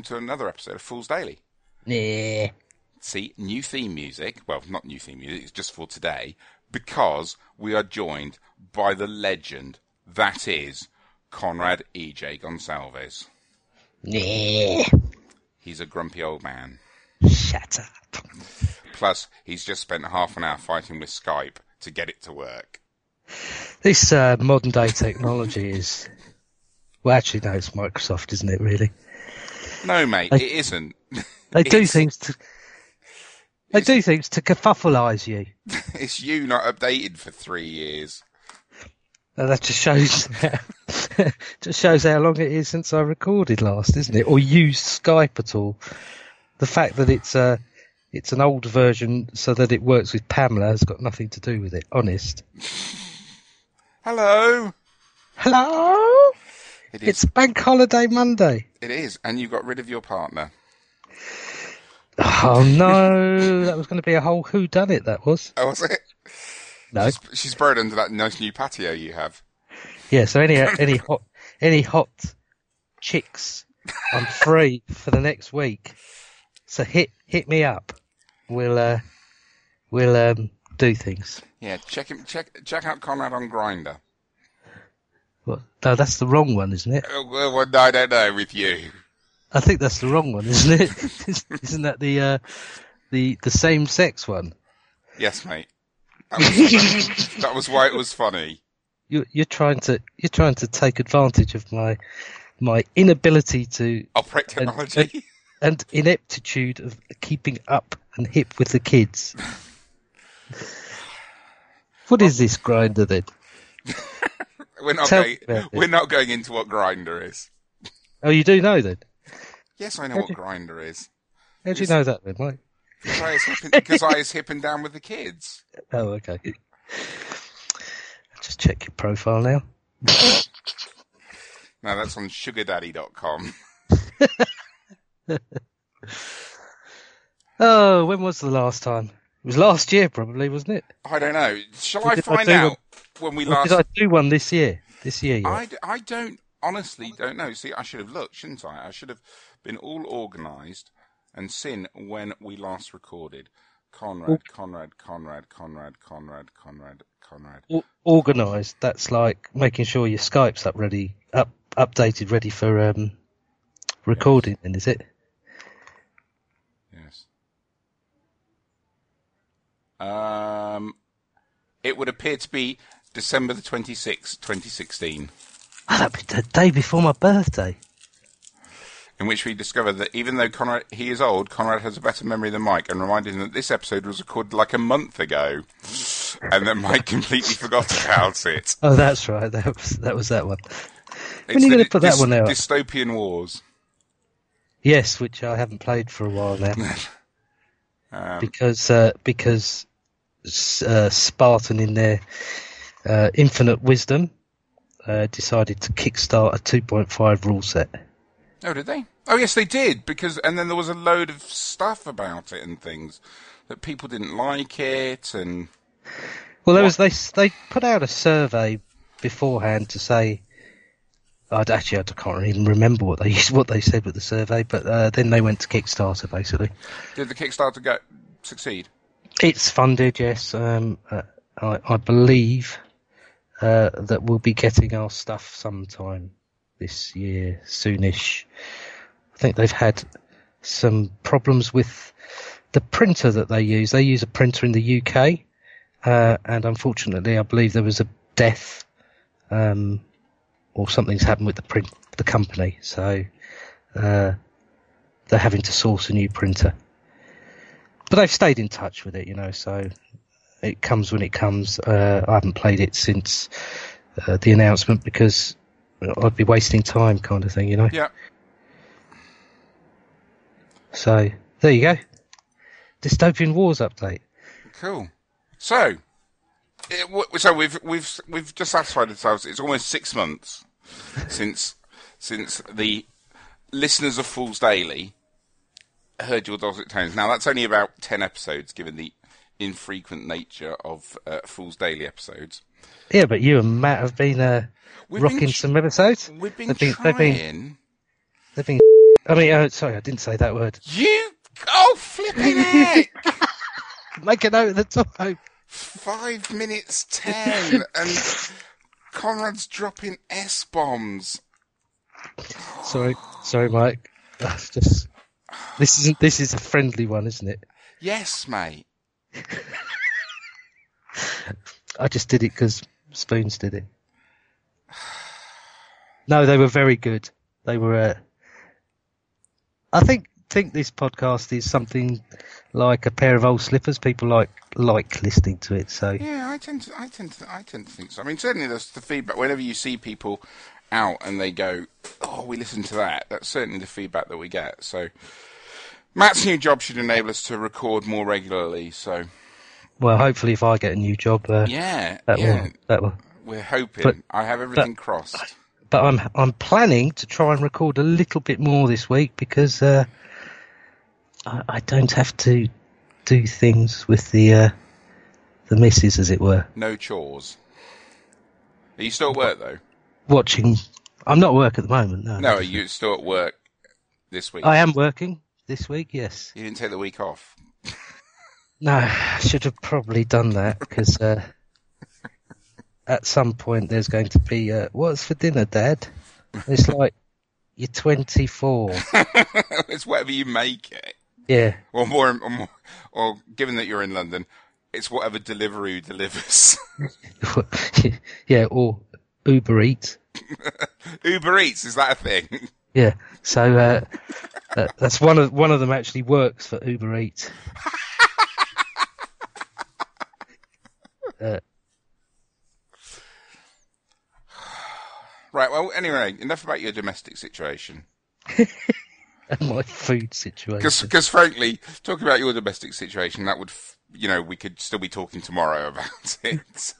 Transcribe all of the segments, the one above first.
Welcome to another episode of Fool's Daily. Yeah. See, new theme music. Well, not new theme music, it's just for today because we are joined by the legend that is Conrad E.J. Gonsalves. Yeah. He's a grumpy old man. Shut up. Plus, he's just spent half an hour fighting with Skype to get it to work. This uh, modern day technology is. Well, actually, no, it's Microsoft, isn't it, really? No, mate, I- it isn't. They do things to. They do things to kerfuffleize you. It's you not updated for three years. And that just shows just shows how long it is since I recorded last, isn't it? Or used Skype at all. The fact that it's a it's an old version so that it works with Pamela has got nothing to do with it. Honest. Hello. Hello. It is. It's Bank Holiday Monday. It is, and you got rid of your partner. Oh no, that was going to be a whole who done it. That was Oh, was it? no. She's, she's buried under that nice new patio you have. Yeah. So any any hot any hot chicks, I'm free for the next week. So hit hit me up. We'll uh we'll um do things. Yeah, check him. Check check out Conrad on Grindr. What? No, that's the wrong one, isn't it? Oh, well, well, I don't know with you. I think that's the wrong one, isn't it? isn't that the uh the the same sex one? Yes, mate. That was, that was why it was funny. You you're trying to you're trying to take advantage of my my inability to Operate technology. and ineptitude of keeping up and hip with the kids. What is this Grindr then? We're not Tell going. me about it. We're not going into what Grindr is. Oh, you do know then? Yes, I know How what Grindr is. How do you know that then, Mike? Because I, is hipping, because I is hipping down with the kids. Oh, okay. Just check your profile now. No, that's on sugardaddy.com. Oh, when was the last time? It was last year, probably, wasn't it? I don't know. Shall I I find do out when we last? did I do one this year? This year, yeah. I, I don't honestly don't know. See, I should have looked, shouldn't I? I should have been all organised and seen when we last recorded. Conrad, Conrad, Conrad, Conrad, Conrad, Conrad, Conrad. Organised. That's like making sure your Skype's up ready, up updated, ready for um, recording. Then is it? Yes. Um, it would appear to be December the twenty sixth, twenty sixteen. Oh, that'd be the day before my birthday. in which we discovered that even though Conrad he is old, Conrad has a better memory than Mike, and reminded him that this episode was recorded like a month ago, and that Mike completely forgot about it. Oh, that's right. That was that was that one. It's are you gonna put that one out? Dystopian Wars. Yes, which I haven't played for a while now Um, because uh, because uh, Spartan in their uh, infinite wisdom uh, decided to kickstart a 2.5 rule set. oh, did they? Oh, yes, they did. Because and then there was a load of stuff about it and things that people didn't like it, and Well, there was they they put out a survey beforehand to say. I'd actually I can't even remember what they what they said with the survey, but uh, then they went to Kickstarter basically. did the Kickstarter go succeed? It's funded, yes. Um, uh, I, I believe uh, that we'll be getting our stuff sometime this year, soonish. I think they've had some problems with the printer that they use. They use a printer in the UK, uh, and unfortunately, I believe there was a death, um, or something's happened with the print, the company. So uh, they're having to source a new printer but they've stayed in touch with it, you know. So it comes when it comes. Uh, I haven't played it since uh, the announcement because I'd be wasting time, kind of thing, you know. Yeah. So there you go. Dystopian Wars update. Cool. So, it, w- so we've we've we've just satisfied ourselves. It's almost six months since since the listeners of Fools Daily heard your dulcet tones. Now that's only about ten episodes, given the infrequent nature of uh, Fools Daily episodes. Yeah, but you and Matt have been uh, We've been rocking tr- some episodes. We've been they've been, trying. they've been they've been I mean, uh, sorry, I didn't say that word. You oh flipping heck! Make a note at the top. Five minutes ten, and Conrad's dropping s bombs. Sorry, sorry, Mike. That's just this isn't this is a friendly one, isn't it? Yes, mate. I just did it because Spoons did it. No, they were very good. They were. Uh, I think think this podcast is something like a pair of old slippers. People like like listening to it. So Yeah, I tend to, I tend to, I tend to think so. I mean, certainly there's the feedback. Whenever you see people out and they go, "Oh, we listened to that," that's certainly the feedback that we get. So, Matt's new job should enable us to record more regularly. So, well, hopefully, if I get a new job, uh, yeah, that yeah, will that will. we're hoping. But- I have everything crossed. But I'm I'm planning to try and record a little bit more this week because uh, I, I don't have to do things with the uh, the missus, as it were. No chores. Are you still at work though? Watching, I'm not at work at the moment. No, No, are you still at work this week? I am working this week. Yes. You didn't take the week off. No, I should have probably done that because uh, at some point there's going to be uh, what's for dinner, Dad? It's like you're 24. it's whatever you make it. Yeah. Or more, or more, or given that you're in London, it's whatever delivery delivers. yeah, or Uber Eats. Uber Eats is that a thing? Yeah, so uh, uh, that's one of one of them actually works for Uber Eats. uh, Right. Well, anyway, enough about your domestic situation. and my food situation. Because, frankly, talking about your domestic situation, that would, f- you know, we could still be talking tomorrow about it.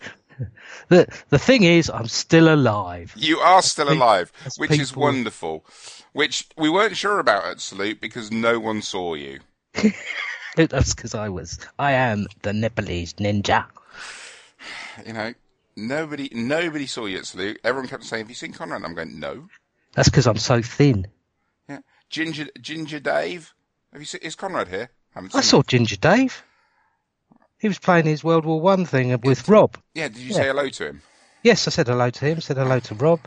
The the thing is, I'm still alive. you are still alive, as which is wonderful. Which we weren't sure about at Salute because no one saw you. That's because I was. I am the Nepalese ninja. You know, nobody, nobody saw you at Salute. Everyone kept saying, "Have you seen Conrad?" I'm going, "No." That's because I'm so thin. Yeah, Ginger, Ginger Dave. Have you seen? Is Conrad here? Haven't I saw him. Ginger Dave. He was playing his World War One thing with Rob. Yeah, did you Yeah. say hello to him? Yes, I said hello to him. Said hello to Rob.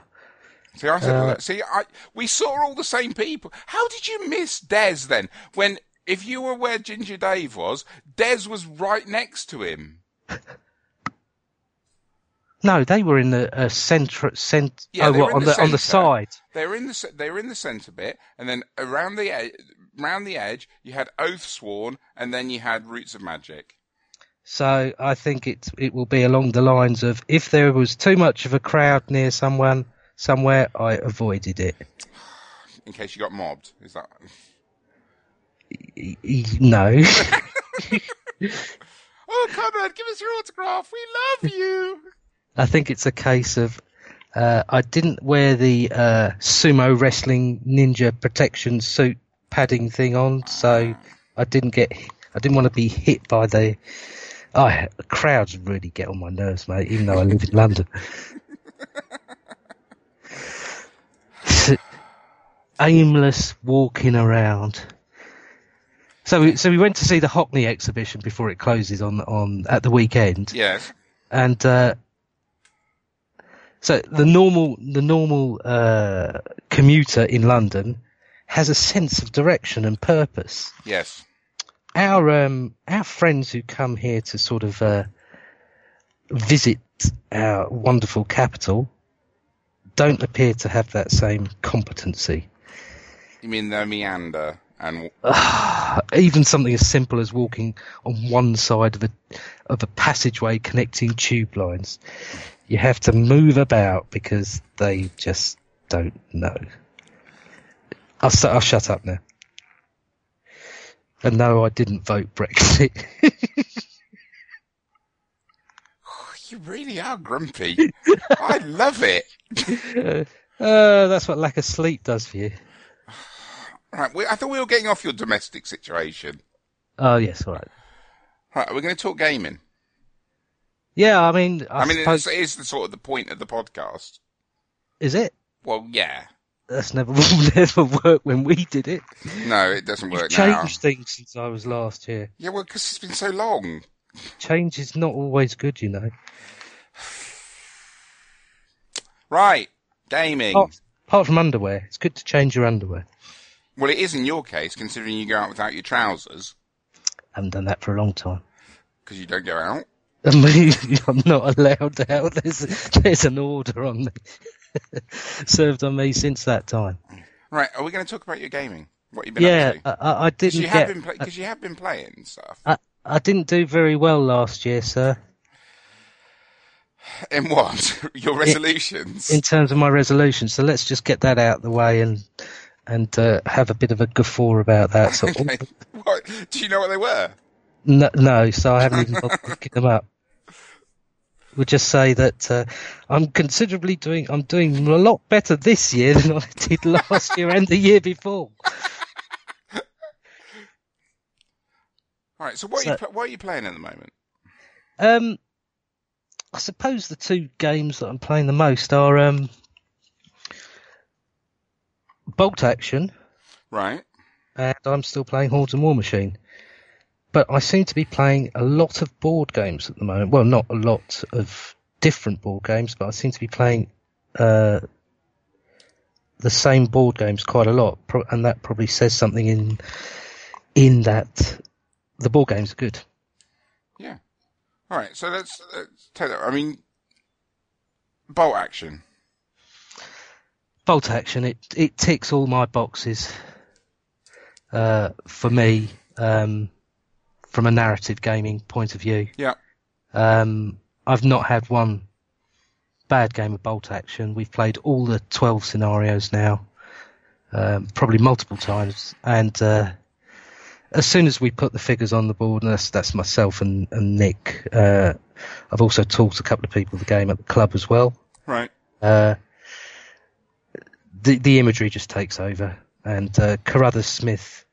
See, I said, Uh, hello. see, I, we saw all the same people. How did you miss Des then? When, if you were where Ginger Dave was, Des was right next to him. No, they were in the uh, centre. Cent- Yeah, oh, what on the the, on the side? They were in the, they were in the centre bit, and then around the edge, round the edge, you had Oath Sworn, and then you had Roots of Magic. So I think it it will be along the lines of if there was too much of a crowd near someone somewhere, I avoided it. In case you got mobbed, is that? No, Oh, Conrad, give us your autograph. We love you. I think it's a case of uh, I didn't wear the uh, sumo wrestling ninja protection suit padding thing on, so I didn't get. I didn't want to be hit by the. Oh, crowds really get on my nerves, mate. Even though I live in London. Aimless walking around. So, we, so we went to see the Hockney exhibition before it closes on on at the weekend Yes. and uh, so the normal the normal uh, commuter in London has a sense of direction and purpose. Yes. Our um, our friends who come here to sort of uh, visit our wonderful capital don't appear to have that same competency. You mean the meander and Even something as simple as walking on one side of a of a passageway connecting tube lines, you have to move about because they just don't know. I'll, I'll shut up now. And no, I didn't vote Brexit. you really are grumpy. I love it. uh, that's what lack of sleep does for you. Right, we, I thought we were getting off your domestic situation. Oh yes, all right. Right, we're going to talk gaming. Yeah, I mean, I, I, mean, suppose, it's, it is the sort of the point of the podcast. is it? Well, yeah. That's never never worked when we did it. No, it doesn't work You've now. changed things since I was last here. Yeah, well, because it's been so long. Change is not always good, you know. Right, gaming. Apart, apart from underwear, it's good to change your underwear. Well, it is in your case, considering you go out without your trousers I haven't done that for a long time. because you don't go out. I'm not allowed out. There's there's an order on me served on me since that time. Right, are we going to talk about your gaming? What you've been Yeah, up to? I, I- I didn't you get. because you have been playing stuff. I, I didn't do very well last year, sir. In what? Your resolutions? in terms of my resolutions, So let's just get that out of the way and and uh, have a bit of a guffaw about that. So, Okay. What? Do you know what they were? no, no, so I haven't even bothered picking them up. We'll just say that uh, I'm considerably doing. I'm doing a lot better this year than I did last year and the year before. All right. So what are you what are you playing at the moment? Um, I suppose the two games that I'm playing the most are um, Bolt Action, Right. and I'm still playing Hordes and War Machine. But I seem to be playing a lot of board games at the moment. Well, not a lot of different board games, but I seem to be playing uh, the same board games quite a lot, Pro- and that probably says something in in that the board games are good. Yeah. All right. So let's, let's take that. I mean, bolt action. Bolt Action, it it ticks all my boxes uh, for me um, from a narrative gaming point of view. Yeah. Um, I've not had one bad game of Bolt Action. We've played all the 12 scenarios now, um, probably multiple times. And uh, as soon as we put the figures on the board, and that's, that's myself and, and Nick, uh, I've also taught a couple of people the game at the club as well. Right. Uh, the the imagery just takes over, and uh, Carruthers Smith,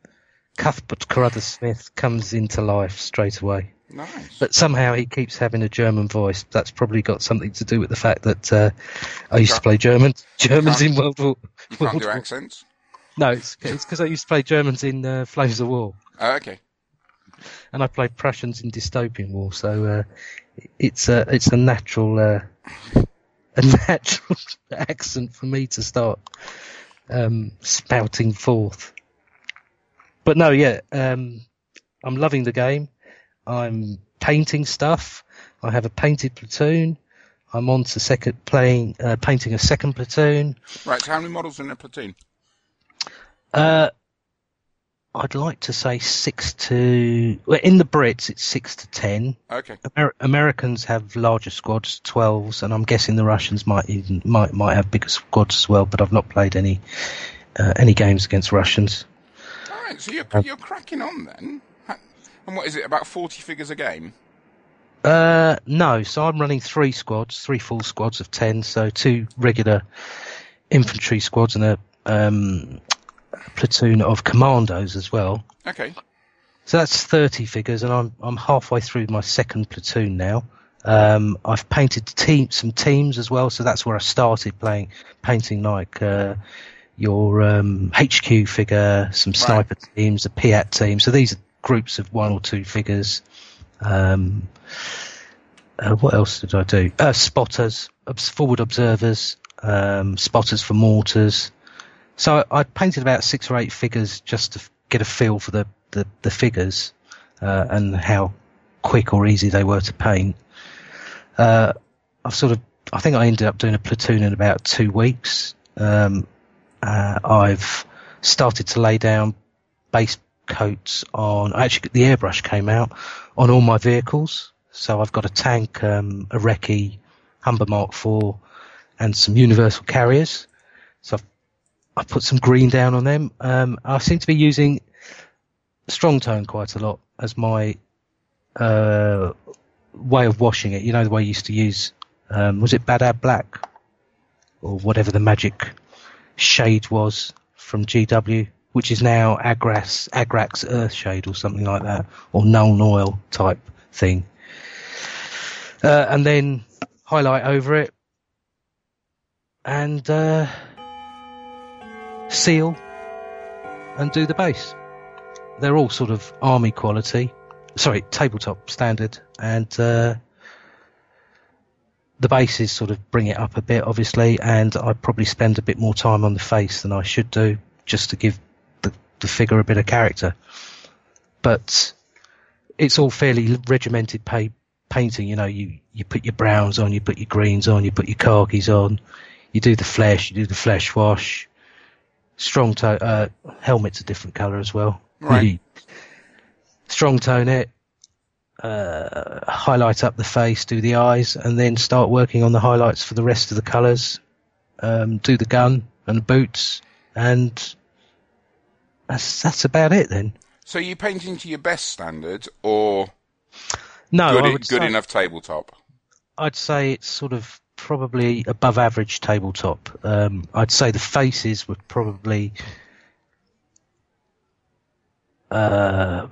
Cuthbert Carruthers Smith, comes into life straight away. Nice. But somehow he keeps having a German voice. That's probably got something to do with the fact that uh, I used to play German Germans in World War. you can't World do War- accents. No, it's because I used to play Germans in uh, Flames of War, Oh, okay. and I played Prussians in Dystopian War. So uh, it's a it's a natural uh, a natural accent for me to start um, spouting forth. But no, yeah, um, I'm loving the game. I'm painting stuff. I have a painted platoon. I'm on to second playing uh, painting a second platoon. Right. So how many models in a platoon? Uh, I'd like to say six to well, in the Brits it's six to ten. Okay. Amer- Americans have larger squads, twelves, and I'm guessing the Russians might even might might have bigger squads as well. But I've not played any uh, any games against Russians. Right. So you're you're cracking on then. And what is it? About forty figures a game. Uh, no, so I'm running three squads, three full squads of ten, so two regular infantry squads and a um, platoon of commandos as well. Okay. So that's 30 figures, and I'm I'm halfway through my second platoon now. Um, I've painted team, some teams as well, so that's where I started playing, painting like uh, your um, HQ figure, some sniper teams, a PIAT team. So these are groups of one or two figures. Um, uh, what else did I do? Uh, spotters, forward observers, um, spotters for mortars. So I, I painted about six or eight figures just to get a feel for the, the, the figures uh, and how quick or easy they were to paint. Uh, I've sort of, I think I ended up doing a platoon in about two weeks. Um, uh, I've started to lay down base coats on. Actually, the airbrush came out on all my vehicles. So I've got a tank, um, a recce, Humber Mark IV, and some universal carriers. So I've I put some green down on them. Um, I seem to be using strong tone quite a lot as my uh, way of washing it. You know the way I used to use um, was it Badab Black or whatever the magic shade was from GW, which is now Agrax Earthshade or something like that, or Nuln Oil type thing. Uh, and then highlight over it, and uh, seal, and do the base. They're all sort of army quality, sorry, tabletop standard, and uh, the bases sort of bring it up a bit, obviously, and I probably spend a bit more time on the face than I should do, just to give the, the figure a bit of character. But it's all fairly regimented pay, painting. You know, you, you put your browns on, you put your greens on, you put your khakis on, you do the flesh, you do the flesh wash. Strong tone, uh, helmet's a different colour as well. Right. Strong tone it, uh, highlight up the face, do the eyes, and then start working on the highlights for the rest of the colours. Um, do the gun and the boots, and that's that's about it then. So you painting to your best standard or No, good, I would good say, enough tabletop? I'd say it's sort of probably above average tabletop. Um, I'd say the faces were probably uh,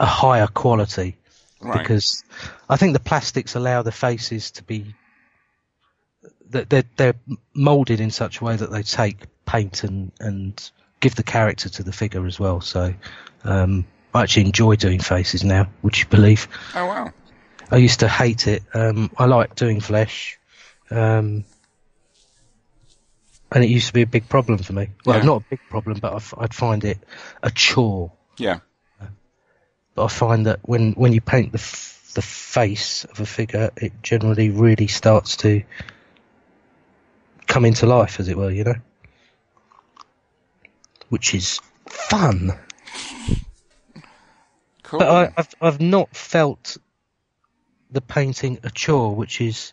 a higher quality Right. because I think the plastics allow the faces to be that they're, they're molded in such a way that they take paint and, and give the character to the figure as well. So um, I actually enjoy doing faces now. Would you believe? oh wow. I used to hate it. Um, I like doing flesh, um, and it used to be a big problem for me. Well, Yeah. not a big problem, but I'd, I'd find it a chore. Yeah. But I find that when when you paint the f- the face of a figure, it generally really starts to come into life, as it were. You know, which is fun. Cool. But I, I've I've not felt the painting a chore, which is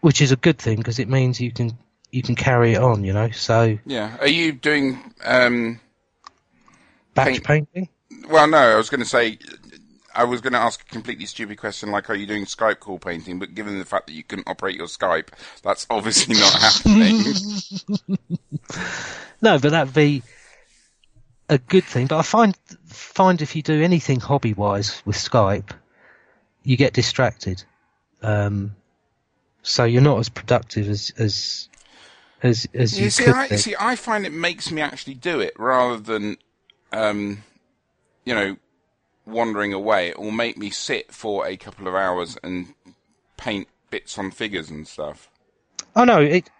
which is a good thing because it means you can you can carry it on, you know. So yeah. Are you doing um batch Paint- painting. Well no, I was gonna say I was going to ask a completely stupid question like, are you doing Skype call painting? But given the fact that you can operate your Skype, that's obviously not happening. No, but that'd be a good thing. But I find find if you do anything hobby wise with Skype, you get distracted. Um, so you're not as productive as as as as you, You see, could I, be. see, I find it makes me actually do it rather than, um, you know, wandering away. It will make me sit for a couple of hours and paint bits on figures and stuff. Oh no, it.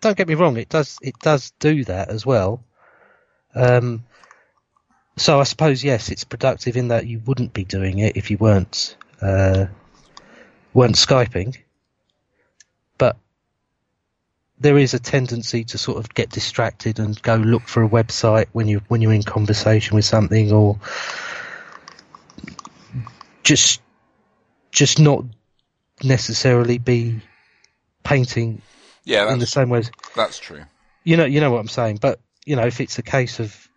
Don't get me wrong. It does. It does do that as well. Um. So I suppose yes, it's productive in that you wouldn't be doing it if you weren't uh, weren't skyping. There is a tendency to sort of get distracted and go look for a website when you when you're in conversation with something, or just just not necessarily be painting Yeah, in the same way. as- that's true. You know, you know what I'm saying. But you know, if it's a case of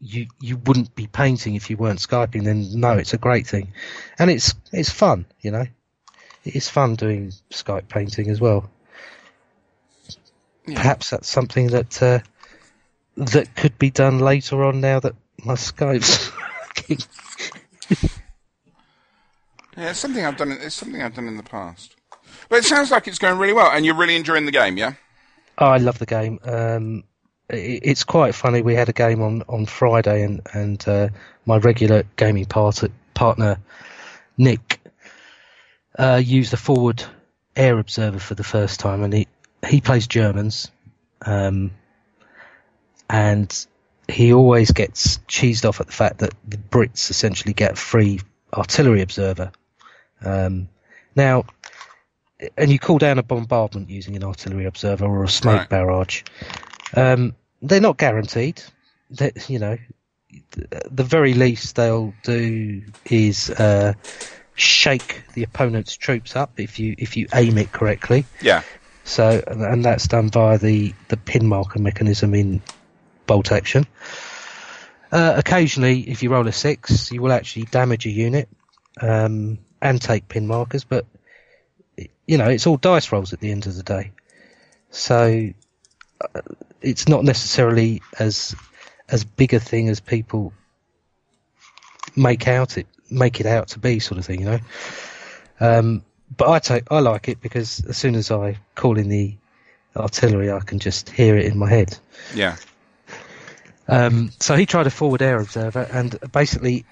you you wouldn't be painting if you weren't skyping, then no, it's a great thing, and it's it's fun. You know, it is fun doing Skype painting as well. Yeah. Perhaps that's something that uh, that could be done later on. Now that my Skype's working. Yeah, it's something I've done. in- It's something I've done in the past. But it sounds like it's going really well, and you're really enjoying the game, yeah? Oh, I love the game. Um, i it's quite funny. We had a game on, on Friday, and and uh, my regular gaming part- partner Nick uh, used the forward air observer for the first time, and he he plays Germans, um, and he always gets cheesed off at the fact that the Brits essentially get free artillery observer. Um, now, and you call down a bombardment using an artillery observer or a smoke Right. barrage. Um, they're not guaranteed. That you know, th- the very least they'll do is uh, shake the opponent's troops up if you if you aim it correctly. Yeah. So, and- that's done via the, the pin marker mechanism in bolt action. Uh, occasionally, if you roll a six, you will actually damage a unit um, and take pin markers, but you know it's all dice rolls at the end of the day. So uh, it's not necessarily as as big a thing as people make out it make it out to be, sort of thing, you know. Um, but I take I like it because as soon as I call in the artillery, I can just hear it in my head. Yeah. Um, so he tried a forward air observer, and basically,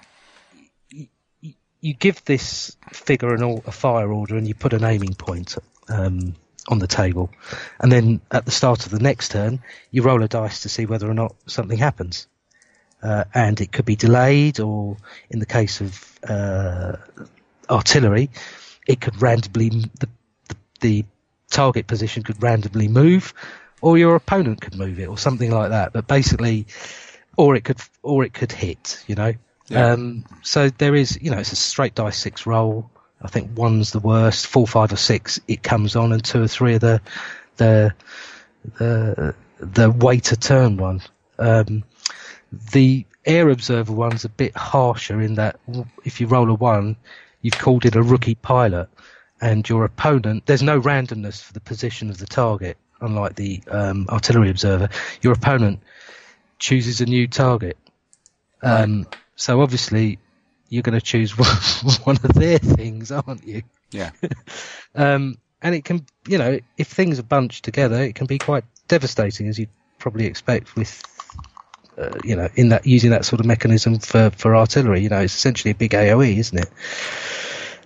y- y- you give this figure an or- a fire order, and you put an aiming point um, on the table, and then at the start of the next turn, you roll a dice to see whether or not something happens. Uh, and it could be delayed, or in the case of uh, artillery, it could randomly the, the the target position could randomly move, or your opponent could move it, or something like that. But basically, or it could or it could hit. You know. Yeah. Um, so there is, you know, it's a straight dice six roll. I think one's the worst. Four, five, or six, it comes on, and two or three are the the the the wait a turn one. Um, the air observer one's a bit harsher in that if you roll a one, you've called it a rookie pilot, and your opponent there's no randomness for the position of the target, unlike the um, artillery observer. Your opponent chooses a new target. Um, So obviously, you're going to choose one, one of their things, aren't you? Yeah. Um, and it can, you know, if things are bunched together, it can be quite devastating, as you'd probably expect with, uh, you know, in that using that sort of mechanism for for artillery. You know, it's essentially a big AOE, isn't it?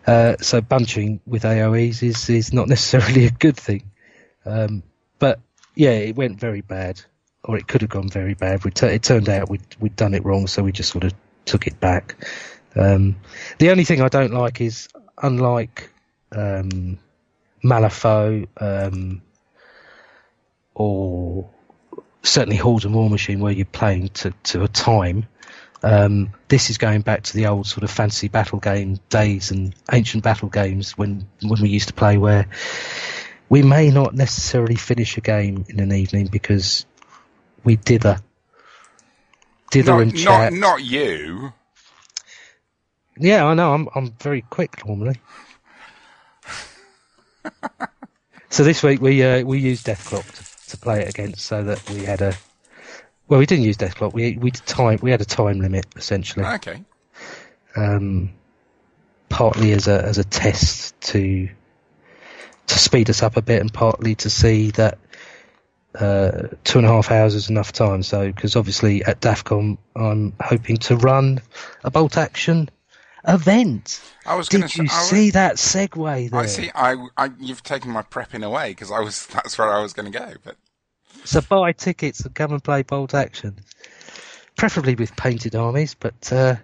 Uh, so bunching with AOEs is is not necessarily a good thing. Um, but yeah, it went very bad, or it could have gone very bad. Tu- it turned out we'd we'd done it wrong, so we just sort of took it back. Um, the only thing I don't like is, unlike um, Malifaux um, or certainly Hordes and War Machine, where you're playing to, to a time. Um, this is going back to the old sort of fancy battle game days and ancient battle games when when we used to play, where we may not necessarily finish a game in an evening because we dither, dither Not, and not, chat. not you. Yeah, I know. I'm I'm very quick normally. so this week we uh, we used Death Clock to, to play it against, so that we had a. Well, we didn't use Death Clock. We we did time. We had a time limit essentially, Okay. um, partly as a as a test to to speed us up a bit, and partly to see that uh, two and a half hours is enough time. So, because obviously at DAFCON, I'm hoping to run a bolt action event. I was going to Did say. you was- see that segue there? I see. I, I, you've taken my prepping away because I was. That's where I was going to go. But So buy tickets and come and play bolt action, preferably with painted armies. But uh,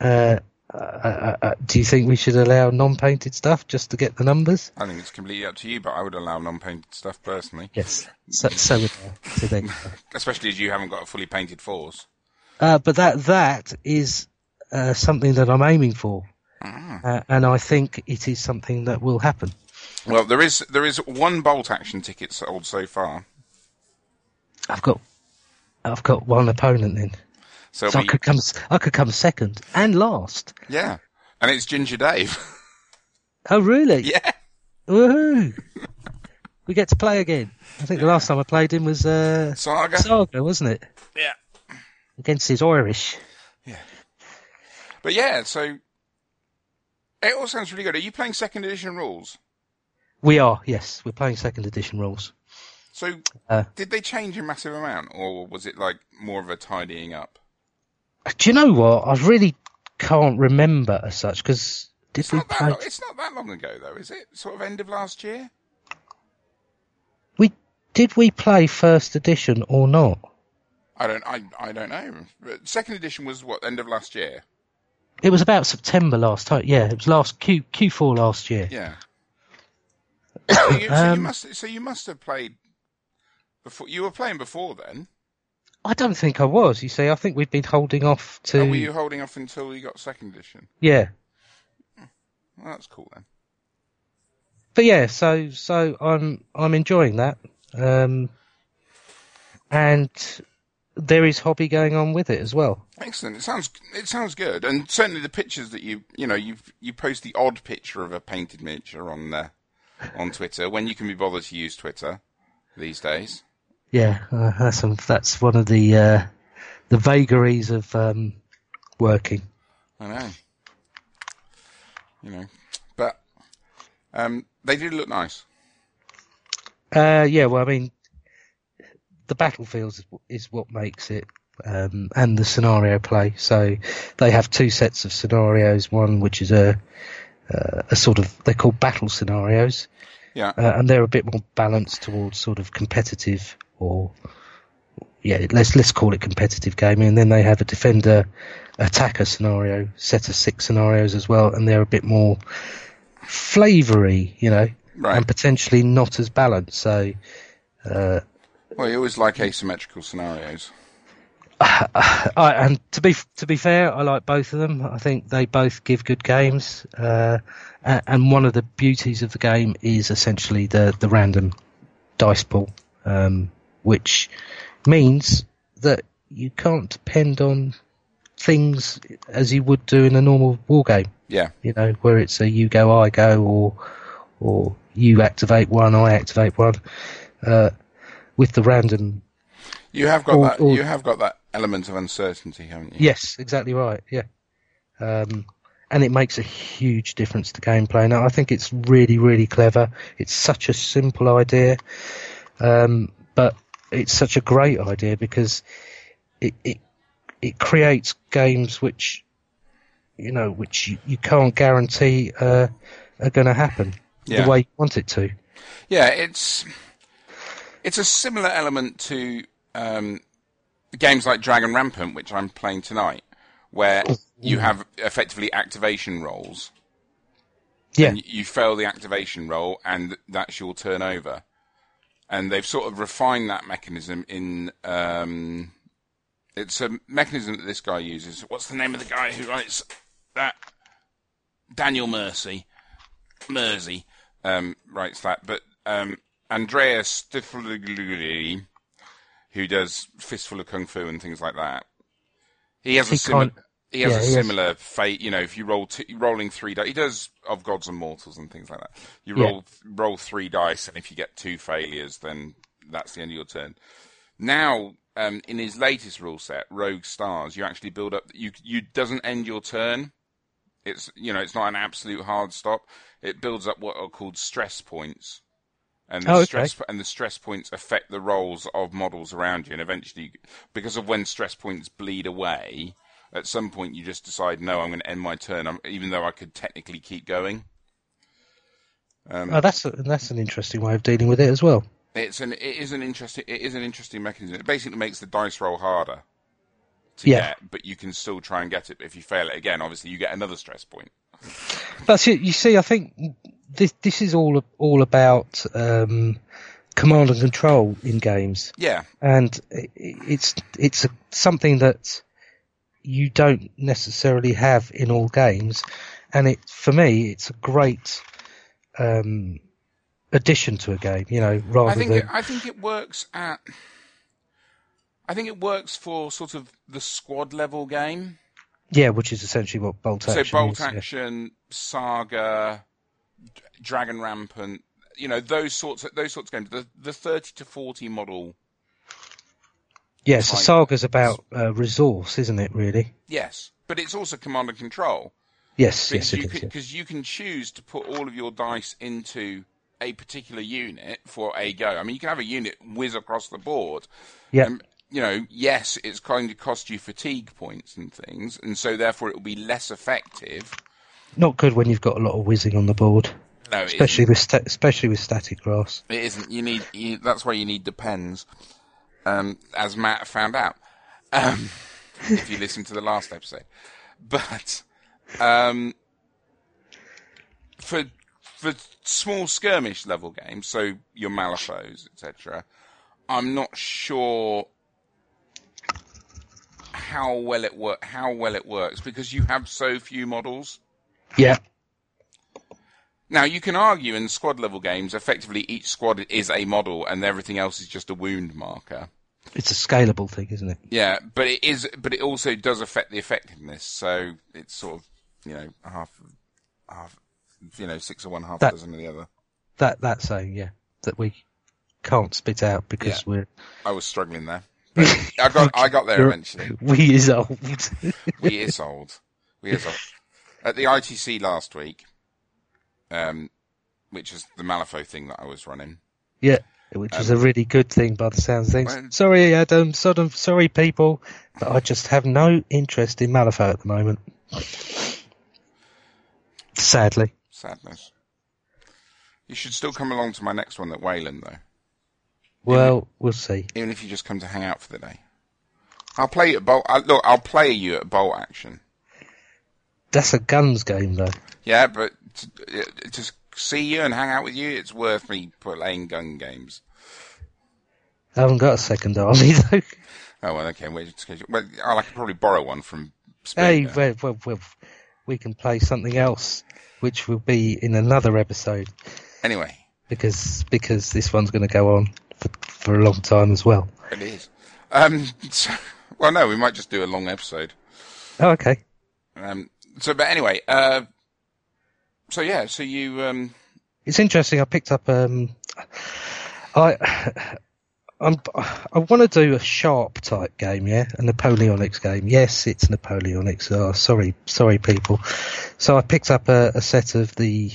uh, uh, uh, uh, do you think we should allow non-painted stuff just to get the numbers? I think it's completely up to you. But I would allow non-painted stuff personally, Yes. So, so would I. So especially as you haven't got a fully painted force. Uh, but that that is uh, something that I'm aiming for, Ah. uh, and I think it is something that will happen. Well, there is there is one bolt action ticket sold so far. I've got I've got one opponent then, So, so I could come I could come second and last. yeah, and it's Ginger Dave. Oh really? yeah. Woohoo! we get to play again. I think the last time I played him was uh, Saga. Saga, wasn't it? Yeah. Against his Irish. But yeah, so it all sounds really good. Are you playing second edition rules? We are, yes. We're playing second edition rules. So Uh, did they change a massive amount, or was it like more of a tidying up? Do you know what? I really can't remember as such because did It's we not, that play? long, it's not that long ago, though, is it? Sort of end of last year? We did we play first edition or not? I don't, I, I don't know. But second edition was what end of last year? It was about September last time. Yeah, it was last Q Q4 last year. Yeah. so, you, so you Um, must, so you must have played before. You were playing before then. I don't think I was. You see, I think we'd been holding off to. Or were you holding off until you got second edition? Yeah, Well, that's cool then. but yeah, so so I'm I'm enjoying that, um, and there is hobby going on with it as well. Excellent. It sounds it sounds good, and certainly the pictures that you you know you you post the odd picture of a painted miniature on uh, on Twitter when you can be bothered to use Twitter these days. Yeah, uh, that's um, that's one of the uh, the vagaries of um, working. I know. You know, but um, they did look nice. Uh, yeah, well, I mean, the battlefields is, is what makes it, um, and the scenario play. So they have two sets of scenarios. One which is a uh, a sort of they're called battle scenarios, Yeah. uh, and they're a bit more balanced towards sort of competitive or yeah, let's let's call it competitive gaming. And then they have a defender attacker scenario, set of six scenarios as well, and they're a bit more flavoury, you know, Right. and potentially not as balanced. So. Uh, Well, you always like asymmetrical scenarios. I, and to be to be fair, I like both of them. I think they both give good games. Uh, and one of the beauties of the game is essentially the the random dice pool, um, which means that you can't depend on things as you would do in a normal war game. Yeah. You know, where it's a you go, I go, or or you activate one, I activate one. Uh, with the random You have got Or- that. or- you have got that element of uncertainty, haven't you? Yes, exactly right. Yeah, um, and it makes a huge difference to gameplay. Now, I think it's really, really clever. It's such a simple idea, um, but it's such a great idea because it it it creates games which you know which you, you can't guarantee uh, are going to happen Yeah. the way you want it to. Yeah, it's it's a similar element to um, games like Dragon Rampant, which I'm playing tonight, where you have effectively activation rolls. Yeah, And you fail the activation roll, and that's your turnover. And they've sort of refined that mechanism in. Um, it's a mechanism that this guy uses. What's the name of the guy who writes that? Daniel Mercy. Mersey um, writes that. But um, Andreas Sfiligoi, who does Fistful of Kung Fu and things like that, he has a similar. He has yeah, a he has- fate, you know. If you roll two, rolling three dice, he does of gods and mortals and things like that. You Yeah. roll roll three dice, and if you get two failures, then that's the end of your turn. Now, um, in his latest rule set, Rogue Stars, you actually build up. You you doesn't end your turn. It's you know it's not an absolute hard stop. It builds up what are called stress points, and the Oh, okay. stress and the stress points affect the roles of models around you. And eventually, because of when stress points bleed away, at some point you just decide, no, I'm going to end my turn, I'm, even though I could technically keep going. Um, oh, that's a, that's an interesting way of dealing with it as well. it's an it is an interesting it is an interesting mechanism. It basically makes the dice roll harder to Yeah. get, but you can still try and get it. But if you fail it again, obviously you get another stress point. That's it. You see, I think this this is all all about um, command and control in games, Yeah, and it's it's a, something that you don't necessarily have in all games, and it for me it's a great um, addition to a game. You know, rather I think than it, I think it works at. I think it works for sort of the squad level game. yeah, which is essentially what bolt action so Bolt is. yeah. Action, Saga, D- Dragon Rampant, you know those sorts of those sorts of games. The the thirty to forty model, Yeah, so. Saga's about uh, resource, isn't it? Really? yes, but it's also command and control. Yes, Because yes, it you, can, yeah. because you can choose to put all of your dice into a particular unit for a go. I mean, you can have a unit whiz across the board. Yeah. Um, you know, yes, it's going to cost you fatigue points and things, and so therefore it will be less effective. Not good when you've got a lot of whizzing on the board. No, it especially isn't. with sta- especially with static grass. It isn't. You need. You, that's why you need depends, um, as Matt found out. Um, if you listen to the last episode, but um, for for small skirmish level games, so your Malifaux, etc. I'm not sure how well it work how well it works because you have so few models. Yeah, Now you can argue in squad level games, effectively each squad is a model and everything else is just a wound marker. it's a scalable thing, isn't it? Yeah, but it is, but it also does affect the effectiveness. So it's sort of, you know, half, half, you know, six or one, half That- dozen of the other. That that saying, yeah, that we can't spit out because Yeah. we're I was struggling there. I got, I got there eventually. we is old. We is old. We is old. At the ITC last week, um, which is the Malifaux thing that I was running. yeah, which is a really good thing by the sounds of things. Well- sorry, Adam, Sodom, sorry, people, but I just have no interest in Malifaux at the moment. Sadly. Sadness. You should still come along to my next one at Wayland, though. Well, we'll see. Even if you just come to hang out for the day. I'll play you at bolt. Uh, look, I'll play you at bolt action. That's a guns game, though. Yeah, but to, to see you and hang out with you, it's worth me playing gun games. I haven't got a second army, though. Oh well, okay. Well, I could probably borrow one from. Hey, well, well, well, we can play something else, which will be in another episode, Anyway, because because this one's going to go on for, for a long time as well. it is. Um. So, well, no, we might just do a long episode. Oh, okay. Um. So, but anyway, uh. So yeah, so you um. It's interesting. I picked up. Um, I I'm, I want to do a sharp type game, yeah, a Napoleonics game. Yes, it's Napoleonics. Oh, sorry, sorry, people. So I picked up a, a set of the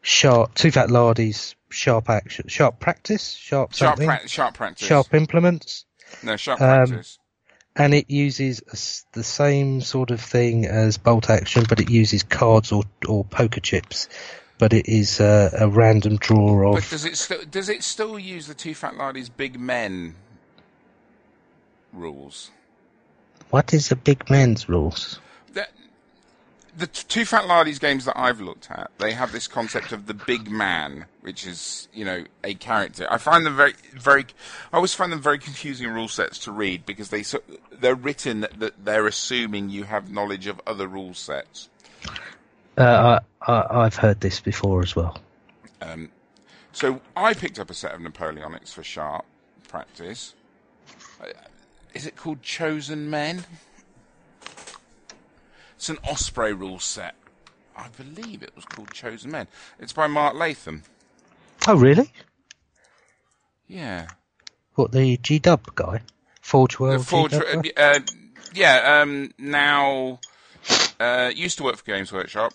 sharp Too Fat Lardies sharp action, sharp practice, sharp Sharp, something, pra- sharp practice. sharp implements, No, sharp Um, practice. And it uses a the same sort of thing as bolt action, but it uses cards or or poker chips. But it is uh, a random draw of. But does it still does it still use the two fat ladies big men rules? What is the big men's rules? The, two fat ladies games that I've looked at, they have this concept of the big man, which is you know a character. I find them very very. I always find them very confusing rule sets to read because they so, they're written that, that they're assuming you have knowledge of other rule sets. Uh, I, I, I've heard this before as well. Um, so I picked up a set of Napoleonics for sharp practice. Uh, Is it called Chosen Men? It's an Osprey rule set. I believe it was called Chosen Men. It's by Mark Latham. Oh, really? Yeah. What the G Dub guy? Forge World. Forge, G-Dub guy? uh, yeah, um, now, uh, used to work for Games Workshop.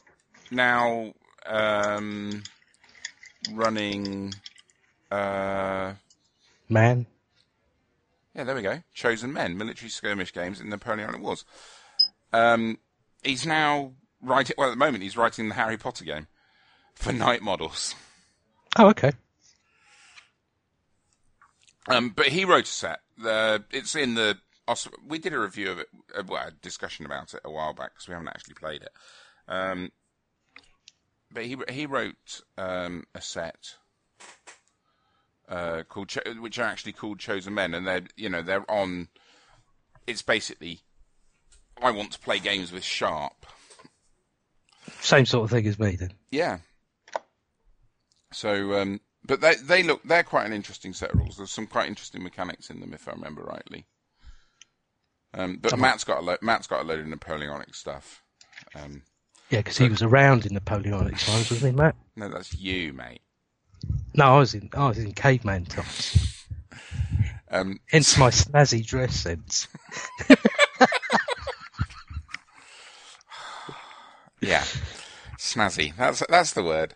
Now, um, running, uh, Man. Yeah, there we go. Chosen Men, military skirmish games in the Napoleonic Wars. Um, he's now writing. Well, at the moment, he's writing the Harry Potter game for Knight Models. Oh, okay. Um, but he wrote a set. The it's in the. We did a review of it, uh, well, a discussion about it a while back because we haven't actually played it. Um, but he he wrote um, a set uh, called Cho- which are actually called Chosen Men, and they're you know they're on. It's basically, I want to play games with Sharp. Same sort of thing as me then. Yeah. So, um, but they they look they're quite an interesting set of rules. There's some quite interesting mechanics in them, if I remember rightly. Um, but Matt's got a lo- Matt's got a load of Napoleonic stuff. Um, Yeah, because he was around in Napoleonic times, wasn't he, Matt? no, that's you, mate. No, I was in. I was in caveman times. Um, Hence my snazzy dress sense. yeah, snazzy. That's that's the word.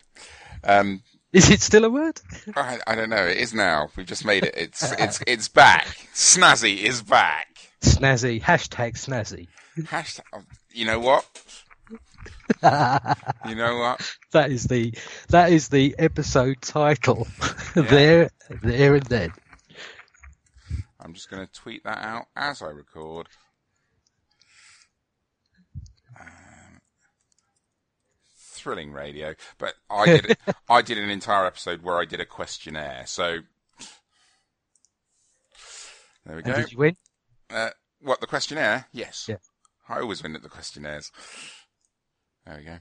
Um, Is it still a word? I, I don't know. It is now. We've just made it. It's it's it's back. Snazzy is back. Snazzy. Hashtag snazzy. Hashtag. You know what? You know what? That is the that is the episode title. there, there and then. I'm just going to tweet that out as I record. Thrilling radio, but I did I did an entire episode where I did a questionnaire. So there we And go. did you win? Uh, what the questionnaire? Yes. Yeah. I always win at the questionnaires. There we go.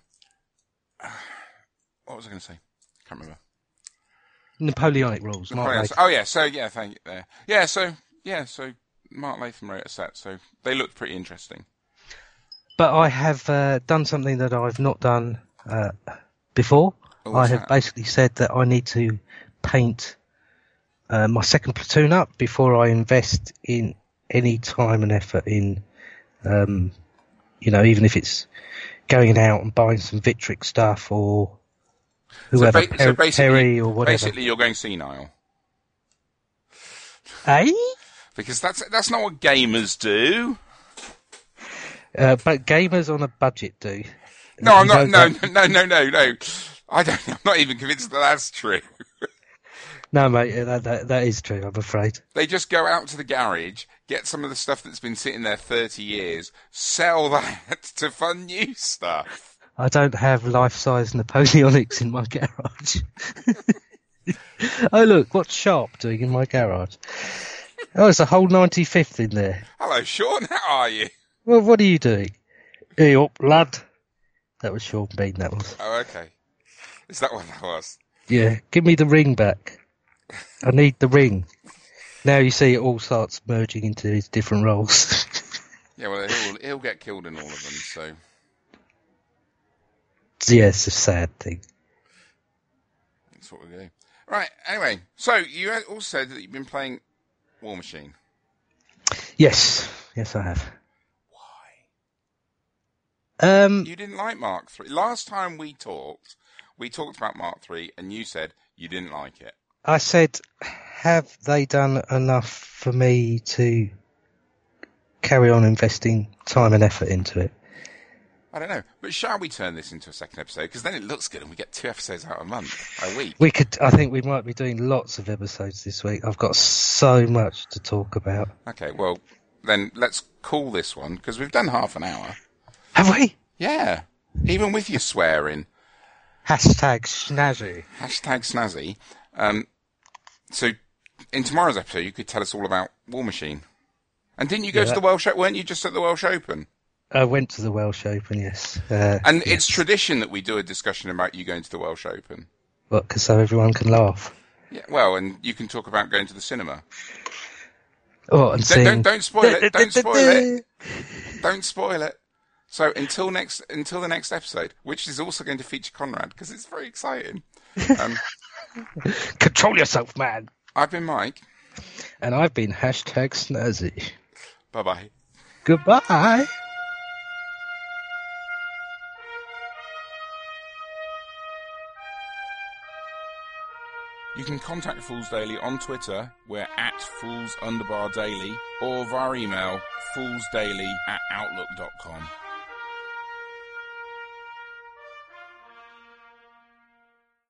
What was I going to say? Can't remember. Napoleonic rules. Mark Oh yeah, so yeah, thank you there. Yeah, so yeah, so Mark Latham wrote a set, so they looked pretty interesting. But I have uh, done something that I've not done uh, before. Oh, I have that? basically said that I need to paint uh, my second platoon up before I invest in any time and effort in, um, you know, even if it's going out and buying some Victrix stuff or whoever, so, ba- so basically, or whatever. basically, you're going senile Eh? because that's that's not what gamers do. Uh, but gamers on a budget do. No, I'm not. No, no, no, no, no. I don't. I'm not even convinced that that's true. No, mate, that, that, that is true, I'm afraid. They just go out to the garage, get some of the stuff that's been sitting there 30 years, sell that to fund new stuff. I don't have life-size Napoleonics in my garage. oh, look, what's Sharp doing in my garage? Oh, it's a whole 95th in there. Hello, Sean. How are you? Well, what are you doing? Hey up, lad. That was Sean Bean, that was. Oh, okay. Is that what that was? Yeah, give me the ring back. I need the ring. Now you see it all starts merging into his different roles. Yeah, well, he'll, he'll get killed in all of them, so. yeah, it's a sad thing. That's what we're doing. Right, anyway. So, you also said that you've been playing Warmachine. Yes, yes I have. Um, You didn't like Mark 3. Last time we talked, we talked about Mark 3, and you said you didn't like it. I said, have they done enough for me to carry on investing time and effort into it? I don't know. But shall we turn this into a second episode? Because then it looks good and we get two episodes out a month, a week. We could, I think we might be doing lots of episodes this week. I've got so much to talk about. Okay, well, then let's call this one, because we've done half an hour. Have we? Yeah. Even with your swearing. Hashtag snazzy. Hashtag snazzy. Um, so, in tomorrow's episode, you could tell us all about Warmachine. And didn't you go Yeah, to the Welsh? Weren't you just at the Welsh Open? I went to the Welsh Open, yes. Uh, And it's tradition that we do a discussion about you going to the Welsh Open. What? Because so everyone can laugh. Yeah, well, and you can talk about going to the cinema. Oh, and Don't, seeing... don't, don't spoil it. Don't spoil it. Don't spoil it. So until next, until the next episode, which is also going to feature Conrad because it's very exciting. Um, Control yourself, man. I've been Mike. And I've been hashtag snazzy. Bye bye. Goodbye. You can contact Fools Daily on Twitter. We're at Fools Underbar Daily or via email foolsdaily at outlook.com.